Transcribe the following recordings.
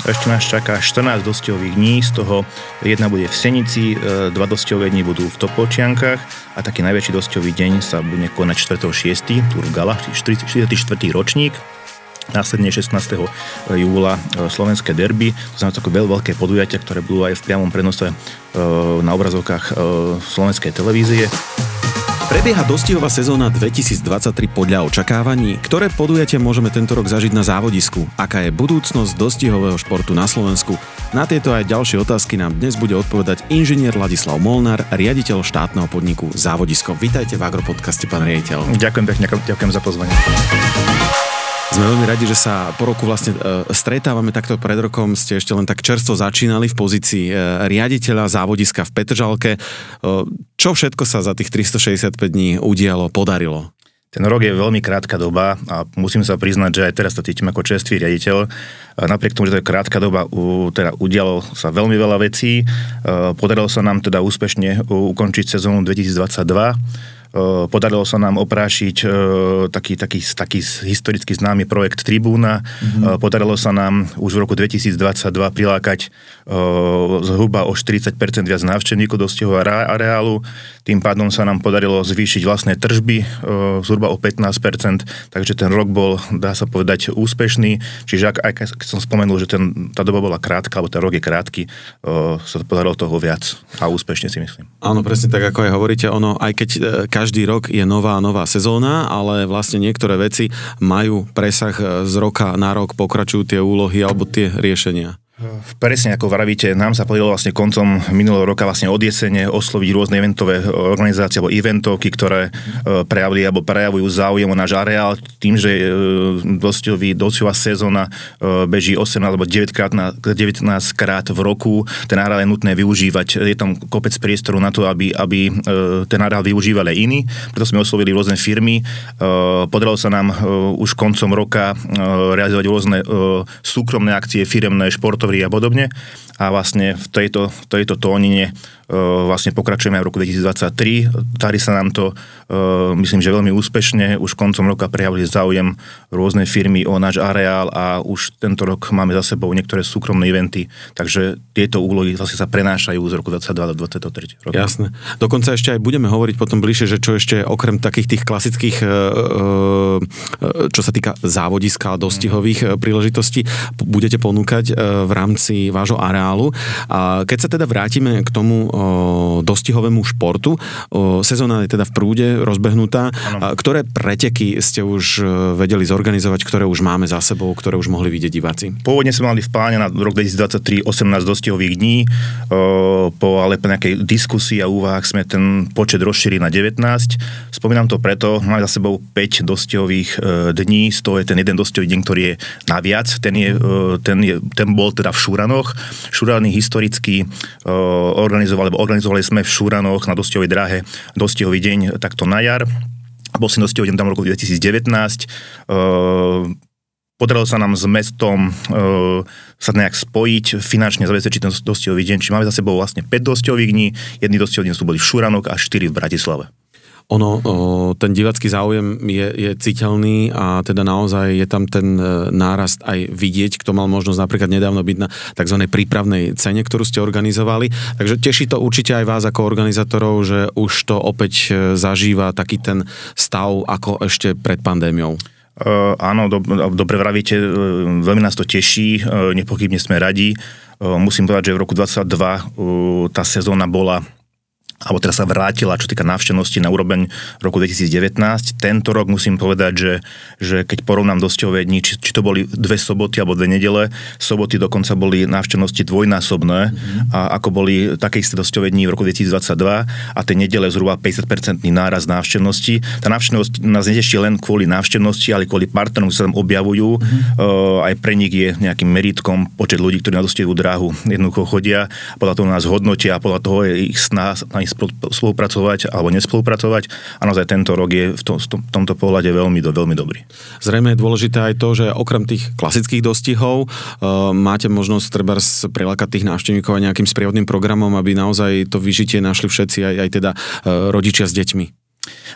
Ešte nás čaká 14 dostihových dní, z toho jedna bude v Senici, e, dva dostihové dni budú v Topolčiankách a taký najväčší dostihový deň sa bude konať 4.6. tu v Gala, 44. ročník. Následne 16. júla e, slovenské derby, to znamená také veľké podujatia, ktoré budú aj v priamom prenose na obrazovkách slovenskej televízie. Prebieha dostihová sezóna 2023 podľa očakávaní. Ktoré podujatie môžeme tento rok zažiť na závodisku? Aká je budúcnosť dostihového športu na Slovensku? Na tieto aj ďalšie otázky nám dnes bude odpovedať inžinier Ladislav Molnár, riaditeľ štátneho podniku Závodisko. Vítajte v Agropodcaste, pán riaditeľ. Ďakujem pekne, ďakujem za pozvanie. Sme veľmi radi, že sa po roku vlastne e, stretávame takto pred rokom. Ste ešte len tak čerstvo začínali v pozícii e, riaditeľa závodiska v Petržalke. E, čo všetko sa za tých 365 dní udialo, podarilo? Ten rok je veľmi krátka doba a musím sa priznať, že aj teraz to cítim ako čerstvý riaditeľ. Napriek tomu, že to je krátka doba, teda udialo sa veľmi veľa vecí. Podarilo sa nám teda úspešne ukončiť sezónu 2022 Eh, podarilo sa nám oprášiť eh, taký, taký, taký historicky známy projekt Tribúna. Mm-hmm. Podarilo sa nám už v roku 2022 prilákať zhruba o 40% viac návštevníkov do areálu. Tým pádom sa nám podarilo zvýšiť vlastné tržby zhruba o 15%, takže ten rok bol, dá sa povedať, úspešný. Čiže ak, keď som spomenul, že ten, tá doba bola krátka, alebo ten rok je krátky, sa to podarilo toho viac a úspešne si myslím. Áno, presne tak, ako aj hovoríte, ono, aj keď každý rok je nová nová sezóna, ale vlastne niektoré veci majú presah e, z roka na rok, pokračujú tie úlohy alebo tie riešenia. Presne ako vravíte, nám sa podarilo vlastne koncom minulého roka vlastne od jesene osloviť rôzne eventové organizácie alebo eventovky, ktoré e, prejavili alebo prejavujú záujem o náš areál tým, že e, dosťový, dosťová sezóna e, beží 18 alebo 9 krát, na, 19 krát v roku. Ten areál je nutné využívať. Je tam kopec priestoru na to, aby, aby ten areál využívali aj iní. Preto sme oslovili rôzne firmy. Podarilo sa nám už koncom roka realizovať rôzne súkromné akcie, firemné, športové a podobne. A vlastne v tejto, tejto tónine vlastne pokračujeme aj v roku 2023. Darí sa nám to, myslím, že veľmi úspešne. Už koncom roka prejavili záujem rôzne firmy o náš areál a už tento rok máme za sebou niektoré súkromné eventy, takže tieto úlohy zase sa prenášajú z roku 22 do 23. Roku. Jasné. Dokonca ešte aj budeme hovoriť potom bližšie, že čo ešte okrem takých tých klasických, e, e, čo sa týka závodiska a dostihových príležitostí, budete ponúkať v rámci vášho areálu. A keď sa teda vrátime k tomu dostihovému športu. Sezóna je teda v prúde rozbehnutá. Ano. Ktoré preteky ste už e, vedeli zorganizovať, ktoré už máme za sebou, ktoré už mohli vidieť diváci? Pôvodne sme mali v pláne na rok 2023 18 dostihových dní. Po ale po nejakej diskusii a úvahách sme ten počet rozšírili na 19. Spomínam to preto, máme za sebou 5 dostihových dní, z toho je ten jeden dostihový deň, ktorý je naviac. Ten, je, ten, je, ten bol teda v Šúranoch. Šúrany historicky organizoval lebo organizovali sme v Šúranoch na Dostihovej dráhe Dostihový deň takto na jar. Bol si Dostihový deň tam v roku 2019. Uh, podarilo sa nám s mestom uh, sa nejak spojiť, finančne zabezpečiť ten dostihový deň. Čiže máme za sebou vlastne 5 dostihových dní, jedný dostihový deň sú boli v Šuranoch a 4 v Bratislave ono, ten divacký záujem je, je citeľný a teda naozaj je tam ten e, nárast aj vidieť, kto mal možnosť napríklad nedávno byť na tzv. prípravnej cene, ktorú ste organizovali. Takže teší to určite aj vás ako organizátorov, že už to opäť e, zažíva taký ten stav ako ešte pred pandémiou. Uh, áno, do, dobre vravíte, veľmi nás to teší, nepochybne sme radi. Musím povedať, že v roku 2022 tá sezóna bola alebo teraz sa vrátila, čo týka návštevnosti na úroveň roku 2019. Tento rok musím povedať, že, že keď porovnám dosťové dni, či, či to boli dve soboty alebo dve nedele, soboty dokonca boli návštevnosti dvojnásobné mm-hmm. a ako boli také isté dosťové dni v roku 2022 a tie nedele zhruba 50% náraz návštevnosti. Tá návštevnosť nás neteší len kvôli návštevnosti, ale kvôli partnerom, ktorí sa tam objavujú. Mm-hmm. Uh, aj pre nich je nejakým meritkom počet ľudí, ktorí na dosťovú dráhu jednoducho chodia, podľa toho nás hodnotia, podľa toho je ich sná, spolupracovať alebo nespolupracovať. A naozaj tento rok je v, to, v tomto pohľade veľmi, veľmi dobrý. Zrejme je dôležité aj to, že okrem tých klasických dostihov uh, máte možnosť treba prilákať tých návštevníkov aj nejakým sprievodným programom, aby naozaj to vyžitie našli všetci, aj, aj teda uh, rodičia s deťmi.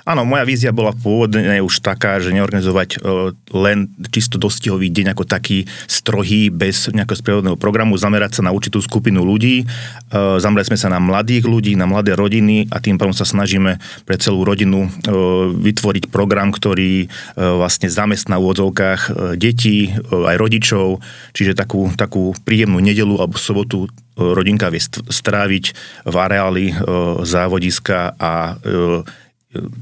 Áno, moja vízia bola pôvodne už taká, že neorganizovať uh, len čisto dostihový deň ako taký strohý, bez nejakého sprievodného programu, zamerať sa na určitú skupinu ľudí. Uh, zamerali sme sa na mladých ľudí, na mladé rodiny a tým pádom sa snažíme pre celú rodinu uh, vytvoriť program, ktorý vlastne zamestná v úvodzovkách uh, detí, aj rodičov, čiže takú, takú príjemnú nedelu alebo sobotu rodinka vie stráviť v areáli závodiska a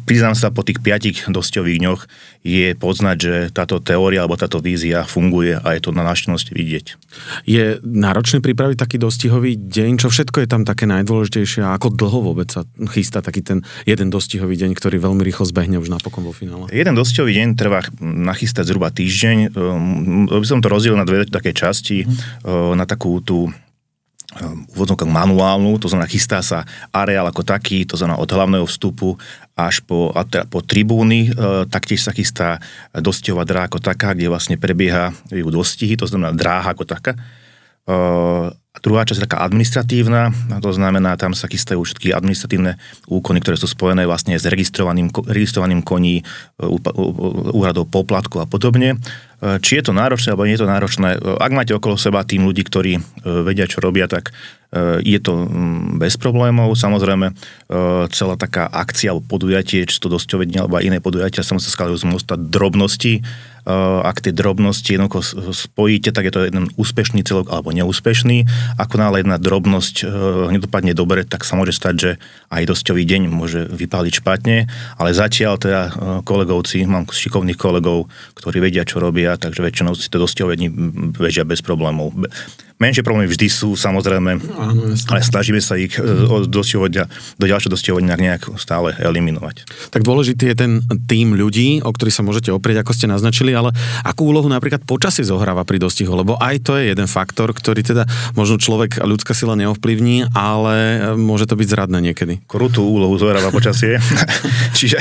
priznám sa, po tých piatich dosťových dňoch je poznať, že táto teória alebo táto vízia funguje a je to na našťastie vidieť. Je náročné pripraviť taký dostihový deň? Čo všetko je tam také najdôležitejšie a ako dlho vôbec sa chystá taký ten jeden dostihový deň, ktorý veľmi rýchlo zbehne už napokon vo finále? Jeden dostihový deň trvá nachystať zhruba týždeň. Ehm, by som to rozdielil na dve také časti. Mm. Na takú tú úvodzovkách manuálnu, to znamená chystá sa areál ako taký, to znamená od hlavného vstupu až po, teda po tribúny, e, taktiež sa chystá dostihová dráha ako taká, kde vlastne prebieha ju dostihy, to znamená dráha ako taká. E, a druhá časť je taká administratívna, to znamená, tam sa chystajú všetky administratívne úkony, ktoré sú spojené vlastne s registrovaným, registrovaným koní, e, úradov poplatku a podobne. E, či je to náročné, alebo nie je to náročné. E, ak máte okolo seba tým ľudí, ktorí vedia, čo robia, tak je to mm, bez problémov. Samozrejme, celá taká akcia alebo podujatie, či to dosťovedne alebo iné podujatia, sa musí skladajú z množstva drobností, ak tie drobnosti jednoducho spojíte, tak je to jeden úspešný celok alebo neúspešný. Ako náhle jedna drobnosť nedopadne dobre, tak sa môže stať, že aj dosťový deň môže vypáliť špatne, ale zatiaľ teda kolegovci, mám šikovných kolegov, ktorí vedia, čo robia, takže väčšinou si to dosťové dni vedia bez problémov. Menšie problémy vždy sú, samozrejme, Áno, ale snažíme sa ich e, od dosťovodia do ďalšieho dosťovodia nejak stále eliminovať. Tak dôležitý je ten tým ľudí, o ktorých sa môžete oprieť, ako ste naznačili, ale akú úlohu napríklad počasie zohráva pri dostihu, lebo aj to je jeden faktor, ktorý teda možno človek a ľudská sila neovplyvní, ale môže to byť zradné niekedy. Krutú úlohu zohráva počasie. Čiže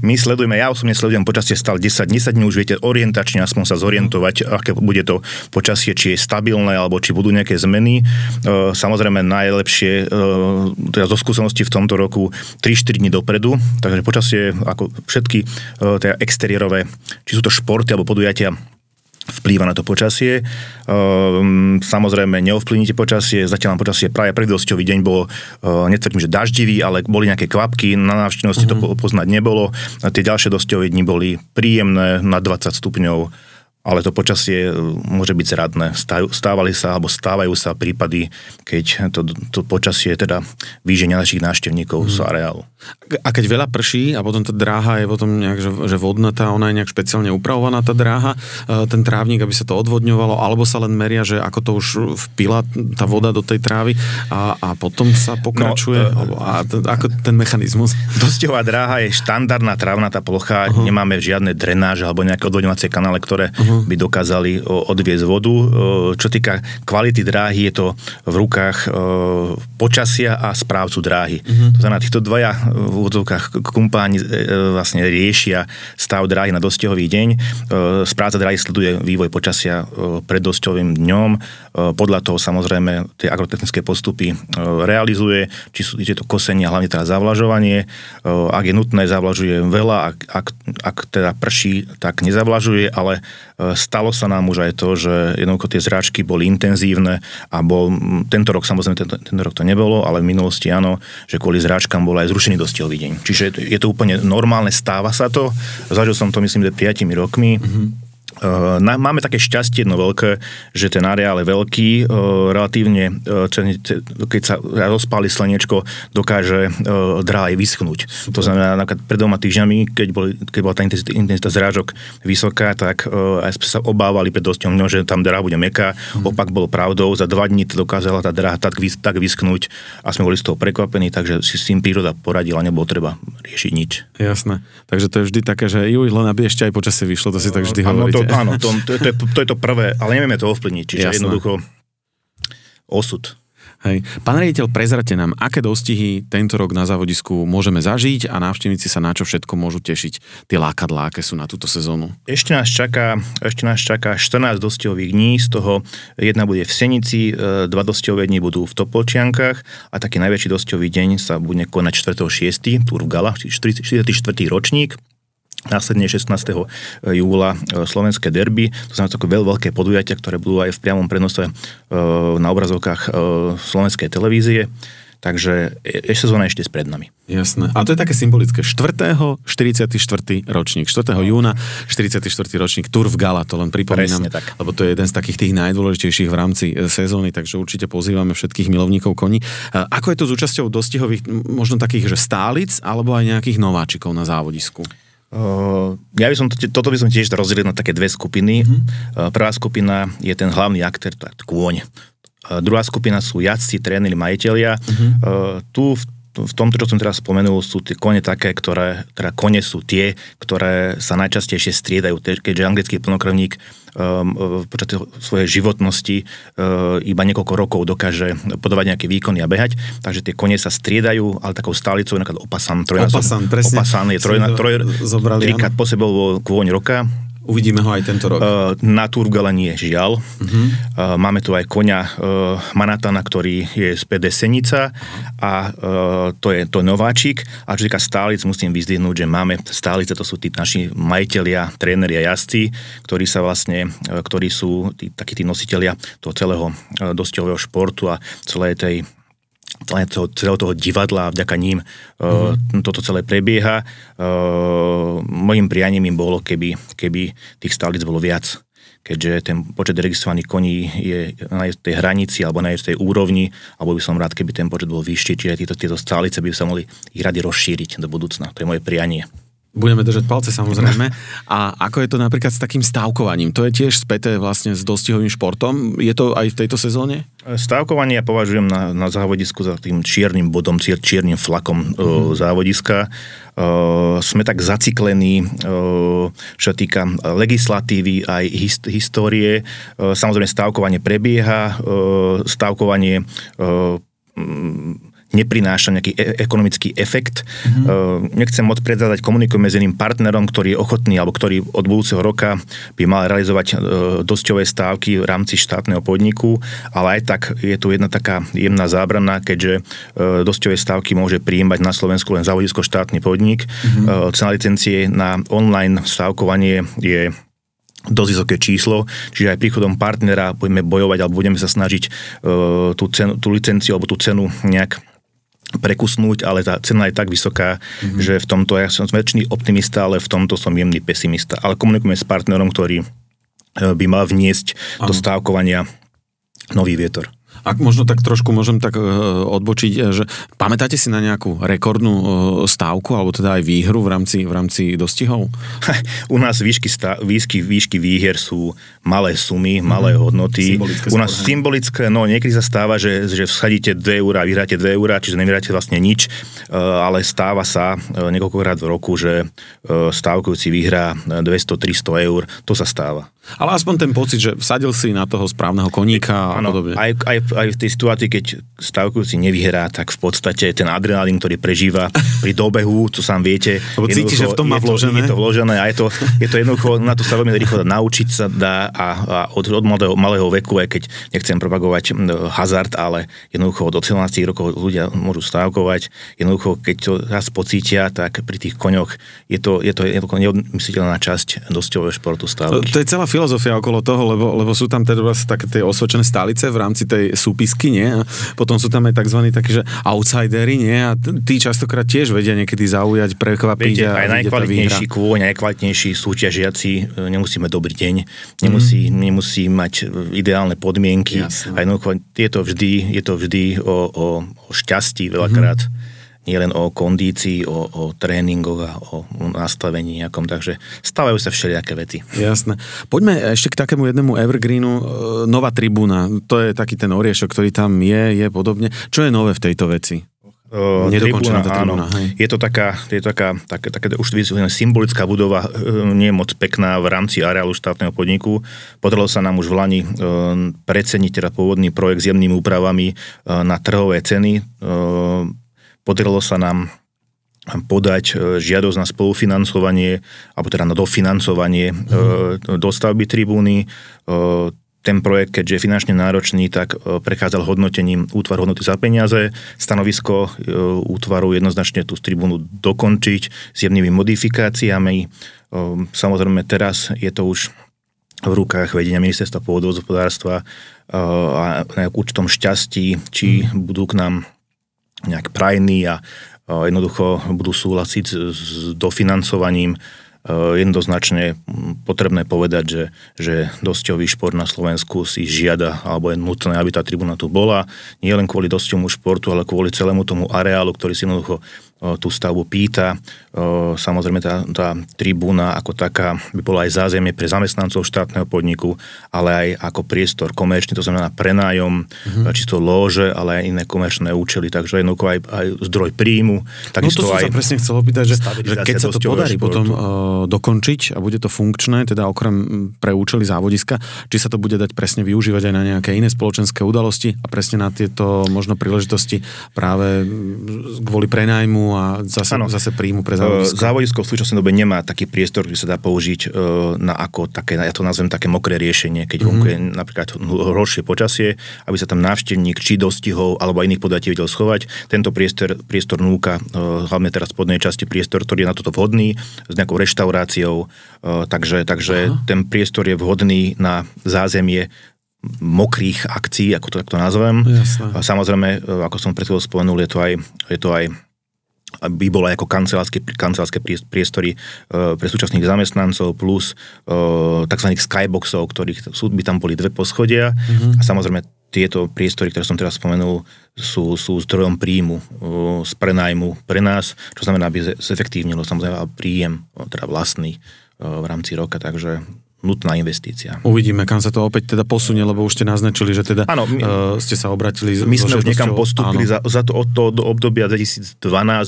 my sledujeme, ja osobne sledujem počasie stále 10, 10 dní už viete orientačne aspoň sa zorientovať, aké bude to počasie, či je stabilné, alebo či budú nejaké zmeny. E, samozrejme najlepšie, e, teda zo skúsenosti v tomto roku 3-4 dní dopredu, takže počasie ako všetky e, teda exteriérové, či sú to športy alebo podujatia, vplýva na to počasie. Samozrejme, neovplyvnite počasie, zatiaľ nám počasie práve predosťový deň bol, netvrdím, že daždivý, ale boli nejaké kvapky, na návštevnosti uh-huh. to mhm. poznať nebolo. Tie ďalšie dosťové dni boli príjemné, na 20 stupňov ale to počasie e, môže byť zradné. Stávali sa, alebo stávajú sa prípady, keď to, to počasie teda výženia našich návštevníkov hmm. z areálu. A keď veľa prší a potom tá dráha je potom nejak, že, že vodnatá, ona je nejak špeciálne upravovaná tá dráha, e, ten trávnik, aby sa to odvodňovalo, alebo sa len meria, že ako to už vpila tá voda do tej trávy a, a potom sa pokračuje, no, alebo, a ako ten mechanizmus? Dostová dráha je štandardná trávnatá plocha, uh-huh. nemáme žiadne drenáže alebo nejaké odvodňovacie kanále, ktoré uh-huh uh-huh. by dokázali odviezť vodu. Čo týka kvality dráhy, je to v rukách počasia a správcu dráhy. Uh-huh. To znamená, týchto dvaja v úvodzovkách kumpáni e, vlastne riešia stav dráhy na dostihový deň. Správca dráhy sleduje vývoj počasia pred dostovým dňom. Podľa toho samozrejme tie agrotechnické postupy realizuje, či sú či to kosenie, hlavne teda zavlažovanie. Ak je nutné, zavlažuje veľa, ak, ak, ak teda prší, tak nezavlažuje, ale Stalo sa nám už aj to, že jednoducho tie zráčky boli intenzívne a bol, tento rok samozrejme, tento, tento rok to nebolo, ale v minulosti áno, že kvôli zráčkam bol aj zrušený dostihový deň. Čiže je to úplne normálne, stáva sa to. Zažil som to myslím, že 5 rokmi. Mm-hmm máme také šťastie jedno veľké, že ten areál je veľký, uh, relatívne, uh, keď sa rozpáli slnečko, dokáže dráj vyschnúť. Super. To znamená, napríklad pred dvoma týždňami, keď, boli, keď bola tá intenzita, intenzita zrážok vysoká, tak aj sme sa obávali pred dosťom, že tam dráha bude meká. Mm. Opak bol pravdou, za dva dní to dokázala tá dráha tak, tak vyschnúť a sme boli z toho prekvapení, takže si s tým príroda poradila, nebolo treba riešiť nič. Jasné. Takže to je vždy také, že ju len aby ešte aj počasie vyšlo, to si tak vždy hovoríte. To, áno, to, to, to, je, to, je to prvé, ale nevieme to ovplyvniť, čiže Jasné. jednoducho osud. Hej. Pán riaditeľ, prezrate nám, aké dostihy tento rok na závodisku môžeme zažiť a návštevníci sa na čo všetko môžu tešiť. Tie lákadlá, aké sú na túto sezónu. Ešte nás čaká, ešte nás čaká 14 dostihových dní, z toho jedna bude v Senici, e, dva dostihové dni budú v Topolčiankách a taký najväčší dostihový deň sa bude konať 4.6. Tour v Gala, 44. ročník Následne 16. júla e, slovenské derby, to znamená také veľ, veľké podujatia, ktoré budú aj v priamom prenose e, na obrazovkách e, slovenskej televízie. Takže ešte sezóna ešte s pred nami. Jasné. A to je také symbolické. 4. 44. ročník. 4. júna 44. ročník Tour v Gala, to len pripomínam. tak. Lebo to je jeden z takých tých najdôležitejších v rámci sezóny, takže určite pozývame všetkých milovníkov koní. Ako je to s účasťou dostihových, možno takých, že stálic, alebo aj nejakých nováčikov na závodisku? Uh, ja by som to, toto by som tiež rozdelil na také dve skupiny. Mm-hmm. Prvá skupina je ten hlavný aktér, to je kôň. Uh, druhá skupina sú jazdci, tréneri, majiteľia. Mm-hmm. Tu v v tomto, čo som teraz spomenul, sú tie kone také, ktoré, teda kone sú tie, ktoré sa najčastejšie striedajú, keďže anglický plnokrvník um, počas svojej životnosti um, iba niekoľko rokov dokáže podávať nejaké výkony a behať, takže tie kone sa striedajú, ale takou stálicou je napríklad opasan, opasan, presne. opasan je troj, troj, trikrát po sebou kôň roka, Uvidíme ho aj tento rok. Uh, na Turgale nie, žiaľ. Uh-huh. Uh, máme tu aj konia uh, Manatana, ktorý je z PD Senica a uh, to je to nováčik. A čo týka stálic, musím vyzdvihnúť, že máme stálice, to sú tí naši majiteľia, tréneri a jazdci, ktorí sa vlastne, ktorí sú tí, takí tí nositeľia toho celého dosťového športu a celej tej toho, celého toho divadla a vďaka ním mm-hmm. toto celé prebieha. Uh, mojim prianím im bolo, keby, keby tých stálic bolo viac keďže ten počet registrovaných koní je na tej hranici alebo na tej úrovni, alebo by som rád, keby ten počet bol vyšší, čiže tieto, tieto stálice by sa mohli ich radi rozšíriť do budúcna. To je moje prianie. Budeme držať palce samozrejme. A ako je to napríklad s takým stávkovaním? To je tiež späté vlastne s dostihovým športom. Je to aj v tejto sezóne? Stávkovanie ja považujem na, na závodisku za tým čiernym bodom, čiernym flakom mm. závodiska. Uh, sme tak zaciklení, uh, čo týka legislatívy aj hist- histórie. Uh, samozrejme stávkovanie prebieha, uh, stávkovanie uh, neprináša nejaký e- ekonomický efekt. Mm-hmm. Nechcem moc predávať, komunikujem s iným partnerom, ktorý je ochotný alebo ktorý od budúceho roka by mal realizovať e, dosťové stávky v rámci štátneho podniku, ale aj tak je tu jedna taká jemná zábrana, keďže e, dosťové stávky môže prijímať na Slovensku len závodisko štátny podnik. Mm-hmm. Cena licencie na online stávkovanie je dosť vysoké číslo, čiže aj príchodom partnera budeme bojovať alebo budeme sa snažiť uh, tú, cenu, tú licenciu alebo tú cenu nejak prekusnúť, ale tá cena je tak vysoká, mm-hmm. že v tomto ja som väčšiný optimista, ale v tomto som jemný pesimista. Ale komunikujeme s partnerom, ktorý e, by mal vniesť ano. do stávkovania nový vietor. Ak možno tak trošku môžem tak e, odbočiť, e, že pamätáte si na nejakú rekordnú e, stávku, alebo teda aj výhru v rámci, v rámci dostihov? U nás výšky, stá, výšky, výšky výhier sú malé sumy, malé mm, hodnoty. U nás skôr, symbolické, no niekedy sa stáva, že, že vsadíte 2 eurá a vyhráte 2 eurá, čiže nevyhráte vlastne nič, ale stáva sa niekoľkokrát v roku, že stávkujúci vyhrá 200-300 eur, to sa stáva. Ale aspoň ten pocit, že vsadil si na toho správneho koníka a podobne. Aj, aj, aj v tej situácii, keď stavkujúci nevyhrá, tak v podstate ten adrenalín, ktorý prežíva pri dobehu, to sám viete. Lebo cíti, že v tom má vložené. Je to vložené a je to, je to jednoducho, na to sa veľmi rýchlo naučiť sa dá a, a od, od malého, malého veku, aj keď nechcem propagovať hazard, ale jednoducho od 18 rokov ľudia môžu stávkovať. Jednoducho, keď to raz pocítia, tak pri tých koňoch je to, je to neodmysliteľná časť dosťového športu stávky. To, to je celá filozofia okolo toho, lebo, lebo sú tam teda také tie osvedčené stálice v rámci tej súpisky, nie? A potom sú tam aj tzv. takí, že outsidery, nie? A tí častokrát tiež vedia niekedy zaujať, prekvapiť. Viete, aj najkvalitnejší kôň, najkvalitnejší súťažiaci e, nemusí mať dobrý deň, nemusí, mm. nemusí mať e, ideálne podmienky. Jasne. A jednoducho je to vždy, je to vždy o, o, o šťastí veľakrát. Mm nielen o kondícii, o, o tréningoch a o nastavení nejakom, takže stávajú sa všelijaké veci. Jasné. Poďme ešte k takému jednému evergreenu. E, nová tribúna, to je taký ten oriešok, ktorý tam je, je podobne. Čo je nové v tejto veci? Uh, tribúna, tá tribúna, áno. Je to taká, je to taká, taká, taká už symbolická budova, uh, nie moc pekná v rámci areálu štátneho podniku. Podarilo sa nám už v Lani uh, preceniť teda pôvodný projekt s jemnými úpravami uh, na trhové ceny. Uh, podarilo sa nám podať žiadosť na spolufinancovanie, alebo teda na dofinancovanie mm. dostavby tribúny ten projekt, keďže je finančne náročný, tak e, prechádzal hodnotením útvaru hodnoty za peniaze. Stanovisko e, útvaru jednoznačne tú tribúnu dokončiť s jednými modifikáciami. E, samozrejme teraz je to už v rukách vedenia ministerstva pôdohospodárstva a na určitom šťastí, či mm. budú k nám nejak prajní a jednoducho budú súhlasiť s dofinancovaním Eh, jednoznačne potrebné povedať, že, že dosťový šport na Slovensku si žiada, alebo je nutné, aby tá tribúna tu bola, nie len kvôli dosťomu športu, ale kvôli celému tomu areálu, ktorý si jednoducho tú stavbu pýta. Samozrejme tá, tá tribúna ako taká by bola aj zázemie pre zamestnancov štátneho podniku, ale aj ako priestor komerčný, to znamená prenájom, mm-hmm. čisto lóže, ale aj iné komerčné účely, takže jednoducho aj, aj zdroj príjmu. Takisto no to som aj sa presne chcel opýtať, že, že keď sa to podarí športu. potom uh, dokončiť a bude to funkčné, teda okrem pre účely závodiska, či sa to bude dať presne využívať aj na nejaké iné spoločenské udalosti a presne na tieto možno príležitosti práve kvôli a zase, ano. zase príjmu pre závodisko. Závodisko v súčasnej dobe nemá taký priestor, ktorý sa dá použiť na ako také, ja to nazvem také mokré riešenie, keď mm-hmm. je napríklad horšie počasie, aby sa tam návštevník či dostihov alebo iných podatí vedel schovať. Tento priestor, priestor núka, hlavne teraz v spodnej časti priestor, ktorý je na toto vhodný, s nejakou reštauráciou, takže, takže ten priestor je vhodný na zázemie mokrých akcií, ako to takto nazvem. Jasne. Samozrejme, ako som pred spomenul, je to aj, je to aj by bolo ako kancelárske, kancelárske priestory e, pre súčasných zamestnancov plus e, tzv. skyboxov, ktorých sú, by tam boli dve poschodia mm-hmm. a samozrejme tieto priestory, ktoré som teraz spomenul, sú, sú zdrojom príjmu e, z prenajmu pre nás, čo znamená, aby zefektívnilo samozrejme príjem, teda vlastný v rámci roka, takže nutná investícia. Uvidíme, kam sa to opäť teda posunie, lebo už ste naznačili, že teda ano, my, uh, ste sa obratili My sme už niekam postupili za, za to od to do obdobia 2012,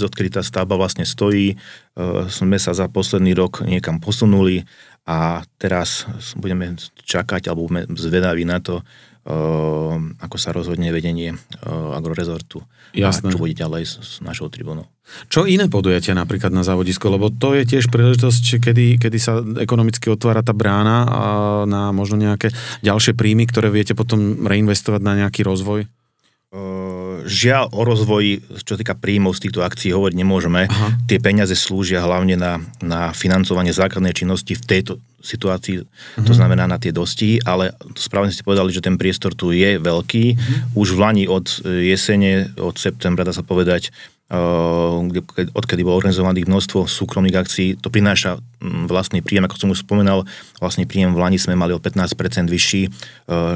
odkedy tá stavba vlastne stojí. Uh, sme sa za posledný rok niekam posunuli a teraz budeme čakať alebo zvedaví na to, ako sa rozhodne vedenie uh, agrorezortu Jasné. a čo bude ďalej s, s našou tribúnou. Čo iné podujatia napríklad na závodisko, lebo to je tiež príležitosť, kedy, kedy sa ekonomicky otvára tá brána a na možno nejaké ďalšie príjmy, ktoré viete potom reinvestovať na nejaký rozvoj? žiaľ o rozvoji, čo týka príjmov z týchto akcií hovoriť nemôžeme. Aha. Tie peniaze slúžia hlavne na, na financovanie základnej činnosti v tejto situácii, uh-huh. to znamená na tie dosti, ale správne ste povedali, že ten priestor tu je veľký. Uh-huh. Už v Lani od jesene, od septembra, dá sa povedať, odkedy bolo organizovaných množstvo súkromných akcií, to prináša mm, vlastný príjem, ako som už spomenal, vlastný príjem v Lani sme mali o 15% vyšší,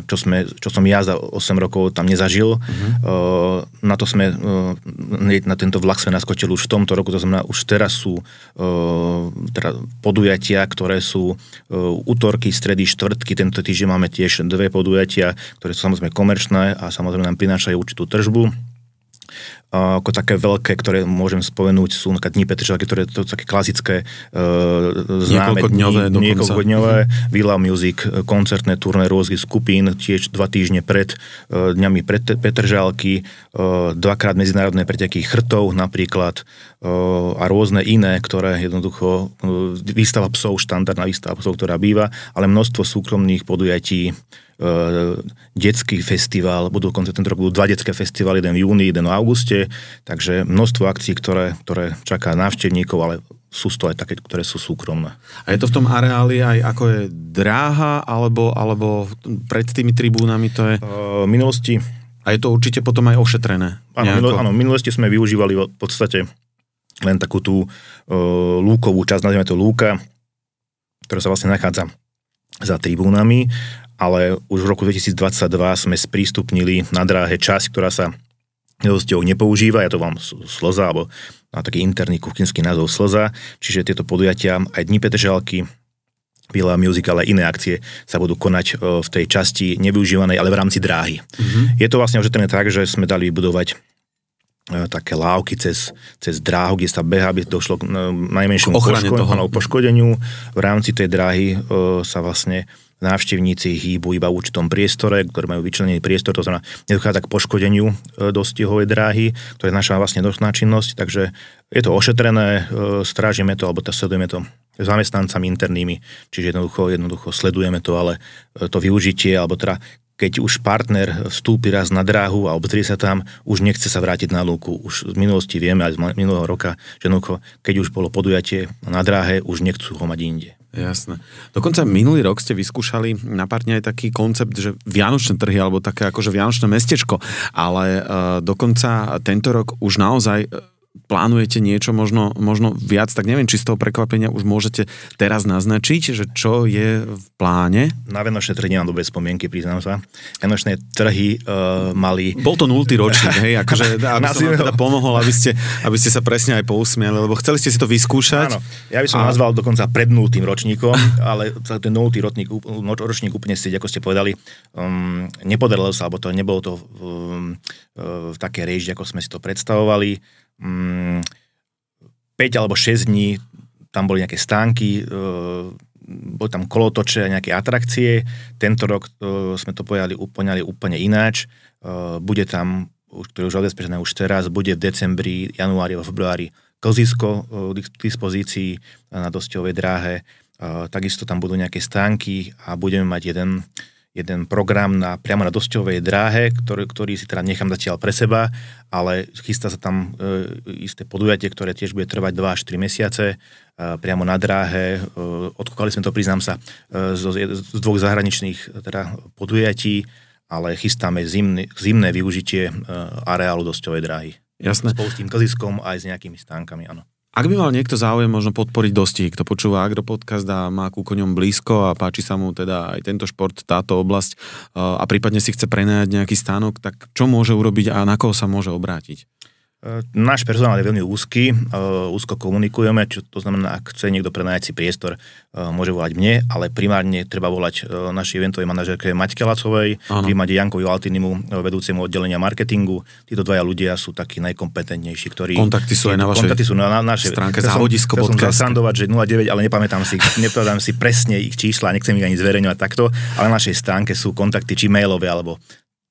čo, sme, čo som ja za 8 rokov tam nezažil. Uh-huh. Na to sme, na tento vlak sme naskočili už v tomto roku, to znamená, už teraz sú teda podujatia, ktoré sú útorky, stredy, štvrtky, tento týždeň máme tiež dve podujatia, ktoré sú samozrejme komerčné a samozrejme nám prinášajú určitú tržbu ako také veľké, ktoré môžem spomenúť, sú napríklad Dní Petržalky, ktoré to také klasické uh, známe niekoľkodňové, dní, niekoľkodňové. Villa Music, e, koncertné turné rôznych skupín, tiež dva týždne pred uh, dňami pred Petržalky, uh, dvakrát medzinárodné preteky chrtov napríklad uh, a rôzne iné, ktoré jednoducho uh, výstava psov, štandardná výstava psov, ktorá býva, ale množstvo súkromných podujatí detský festival, budú dokonca tento rok budú dva detské festivaly, jeden v júni, jeden v auguste, takže množstvo akcií, ktoré, ktoré čaká návštevníkov, ale sú to aj také, ktoré sú súkromné. A je to v tom areáli aj ako je dráha, alebo, alebo pred tými tribúnami to je? Uh, minulosti... A je to určite potom aj ošetrené? Áno, áno, v minulosti sme využívali v podstate len takú tú uh, lúkovú časť, nazvime to lúka, ktorá sa vlastne nachádza za tribúnami ale už v roku 2022 sme sprístupnili na dráhe časť, ktorá sa hosťov nepoužíva, ja to vám slza, alebo na taký interný kuchynský názov slza, čiže tieto podujatia, aj Dni Petržalky, Vila Music, ale iné akcie sa budú konať e, v tej časti nevyužívanej, ale v rámci dráhy. Mm-hmm. Je to vlastne ošetrené tak, že sme dali vybudovať také lávky cez, cez dráhu, kde sa beha, aby došlo k najmenšiemu poško- toho. poškodeniu. V rámci tej dráhy e, sa vlastne návštevníci hýbu iba v určitom priestore, ktoré majú vyčlenený priestor, to znamená, nedochádza k poškodeniu e, dostihovej dráhy, to je naša vlastne dosná činnosť, takže je to ošetrené, e, strážime to, alebo to sledujeme to zamestnancami internými, čiže jednoducho, jednoducho sledujeme to, ale e, to využitie, alebo teda keď už partner vstúpi raz na dráhu a obzrie sa tam, už nechce sa vrátiť na lúku. Už z minulosti vieme, aj z minulého roka, že keď už bolo podujatie na dráhe, už nechcú ho mať inde. Jasné. Dokonca minulý rok ste vyskúšali na partne aj taký koncept, že vianočné trhy, alebo také akože vianočné mestečko, ale uh, dokonca tento rok už naozaj plánujete niečo možno, možno viac, tak neviem, či z toho prekvapenia už môžete teraz naznačiť, že čo je v pláne? Na Vianočné trhy nemám dobré spomienky, priznám sa. Vianočné trhy uh, mali... Bol to nultý ročník, hej, akože aby som vám teda pomohol, aby ste, aby ste sa presne aj pousmiali, lebo chceli ste si to vyskúšať. Áno, ja by som a... nazval dokonca pred nultým ročníkom, ale ten nultý ročník, ročník úplne si, ako ste povedali, um, nepodarilo sa, alebo to nebolo to um, uh, v také režii, ako sme si to predstavovali mm, 5 alebo 6 dní tam boli nejaké stánky, e, boli tam kolotoče a nejaké atrakcie. Tento rok e, sme to pojali, poňali úplne ináč. E, bude tam, ktoré už odezpečené už teraz, bude v decembri, januári a februári klzisko k dispozícii na dosťovej dráhe. Takisto tam budú nejaké stánky a budeme mať jeden jeden program na, priamo na dosťovej dráhe, ktorý, ktorý si teda nechám zatiaľ pre seba, ale chystá sa tam e, isté podujatie, ktoré tiež bude trvať 2 až 3 mesiace e, priamo na dráhe. E, odkúkali sme to, priznám sa, e, z, z dvoch zahraničných teda, podujatí, ale chystáme zimný, zimné využitie e, areálu dosťovej dráhy. Jasné. Spolu s tým klziskom aj s nejakými stánkami, áno. Ak by mal niekto záujem možno podporiť dosti, kto počúva Agropodcast a má ku koňom blízko a páči sa mu teda aj tento šport, táto oblasť a prípadne si chce prenajať nejaký stánok, tak čo môže urobiť a na koho sa môže obrátiť? E, náš personál je veľmi úzky, e, úzko komunikujeme, čo to znamená, ak chce niekto prenajať si priestor, e, môže volať mne, ale primárne treba volať našej eventovej manažerke Maťke Lacovej, príjmať Jankovi Altinimu, vedúcemu oddelenia marketingu. Títo dvaja ľudia sú takí najkompetentnejší, ktorí... Kontakty sú aj na vašej kontakty sú na, na našej stránke závodisko. Chcel som že 09, ale nepamätám si, nepamätám si presne ich čísla, nechcem ich ani zverejňovať takto, ale na našej stránke sú kontakty či mailové alebo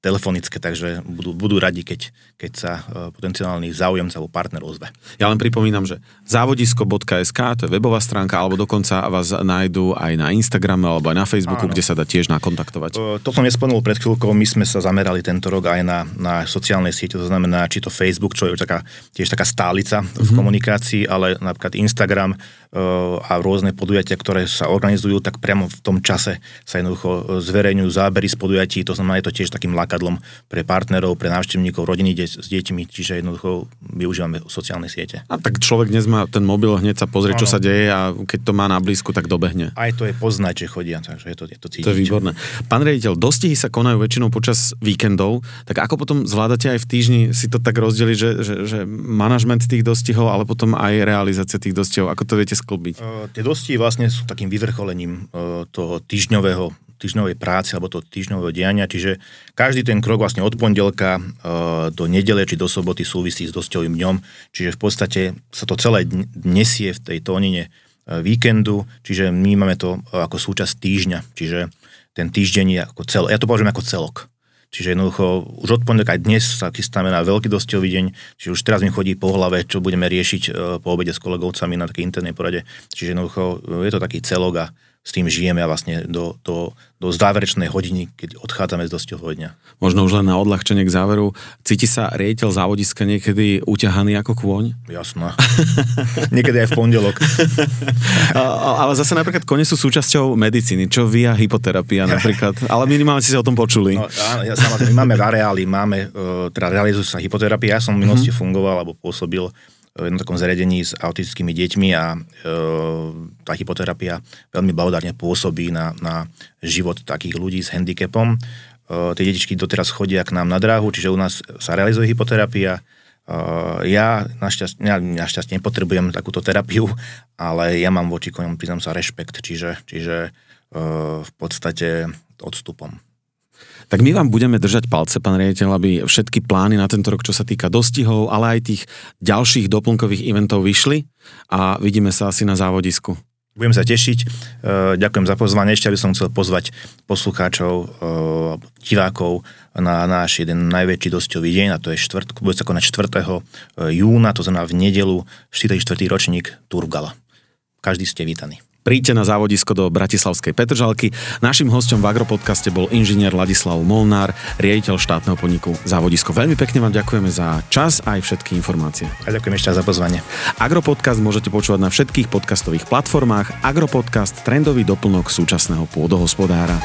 telefonické, takže budú, budú radi, keď, keď sa e, potenciálny záujemca alebo partner ozve. Ja len pripomínam, že závodisko.sk, to je webová stránka, alebo dokonca vás nájdú aj na Instagrame alebo aj na Facebooku, Áno. kde sa dá tiež nakontaktovať. E, to som nespomenul pred chvíľkou, my sme sa zamerali tento rok aj na, na sociálne siete, to znamená, či to Facebook, čo je taká, tiež taká stálica mm-hmm. v mhm. komunikácii, ale napríklad Instagram, a rôzne podujatia, ktoré sa organizujú, tak priamo v tom čase sa jednoducho zverejňujú zábery z podujatí, to znamená, je to tiež takým lákadlom pre partnerov, pre návštevníkov, rodiny de- s deťmi, čiže jednoducho využívame sociálne siete. A tak človek dnes má ten mobil, hneď sa pozrie, čo sa deje a keď to má na blízku, tak dobehne. Aj to je poznať, že chodia, takže je to, je to cítiť. To je výborné. Pán riaditeľ, dostihy sa konajú väčšinou počas víkendov, tak ako potom zvládate aj v týždni si to tak rozdeliť, že, že, že manažment tých dostihov, ale potom aj realizácia tých dostihov, ako to viete sklbiť? Uh, tie dosti vlastne sú takým vyvrcholením toho týždňového týždňovej práce alebo toho týždňového diania, čiže každý ten krok vlastne od pondelka do nedele či do soboty súvisí s dosťovým dňom, čiže v podstate sa to celé nesie v tej tónine víkendu, čiže my máme to ako súčasť týždňa, čiže ten týždeň je ako cel, ja to považujem ako celok. Čiže jednoducho už od pondelka aj dnes sa chystáme na veľký dosťový deň, čiže už teraz mi chodí po hlave, čo budeme riešiť e, po obede s kolegovcami na takej internej porade. Čiže jednoducho e, je to taký celok a s tým žijeme a vlastne do, do, do záverečnej hodiny, keď odchádzame z dosťového dňa. Možno už len na odľahčenie k záveru. Cíti sa riediteľ závodiska niekedy uťahaný ako kôň? Jasno. niekedy aj v pondelok. ale zase napríklad kone sú súčasťou medicíny. Čo vy a hypoterapia napríklad? Ale minimálne si sa o tom počuli. No, ja, samozrejme, my máme v areáli, máme, e, teda realizuje sa hypoterapia. Ja som v minulosti mm-hmm. fungoval alebo pôsobil jednom takom zariadení s autistickými deťmi a e, tá hypoterapia veľmi blahodárne pôsobí na, na život takých ľudí s handicapom. E, tie detičky doteraz chodia k nám na dráhu, čiže u nás sa realizuje hypoterapia. E, ja našťastie, ja nepotrebujem takúto terapiu, ale ja mám voči koňom, priznám sa, rešpekt, čiže, čiže e, v podstate odstupom. Tak my vám budeme držať palce, pán riaditeľ, aby všetky plány na tento rok, čo sa týka dostihov, ale aj tých ďalších doplnkových eventov vyšli a vidíme sa asi na závodisku. Budem sa tešiť. E, ďakujem za pozvanie. Ešte by som chcel pozvať poslucháčov, e, divákov na náš jeden najväčší dosťový deň, a to je štvrtku, bude sa konať 4. júna, to znamená v nedelu 44. ročník Turgala. Každý ste vítaní. Príďte na závodisko do Bratislavskej Petržalky. Našim hostom v Agropodcaste bol inžinier Ladislav Molnár, riaditeľ štátneho podniku Závodisko. Veľmi pekne vám ďakujeme za čas a aj všetky informácie. A ďakujem ešte za pozvanie. Agropodcast môžete počúvať na všetkých podcastových platformách. Agropodcast trendový doplnok súčasného pôdohospodára.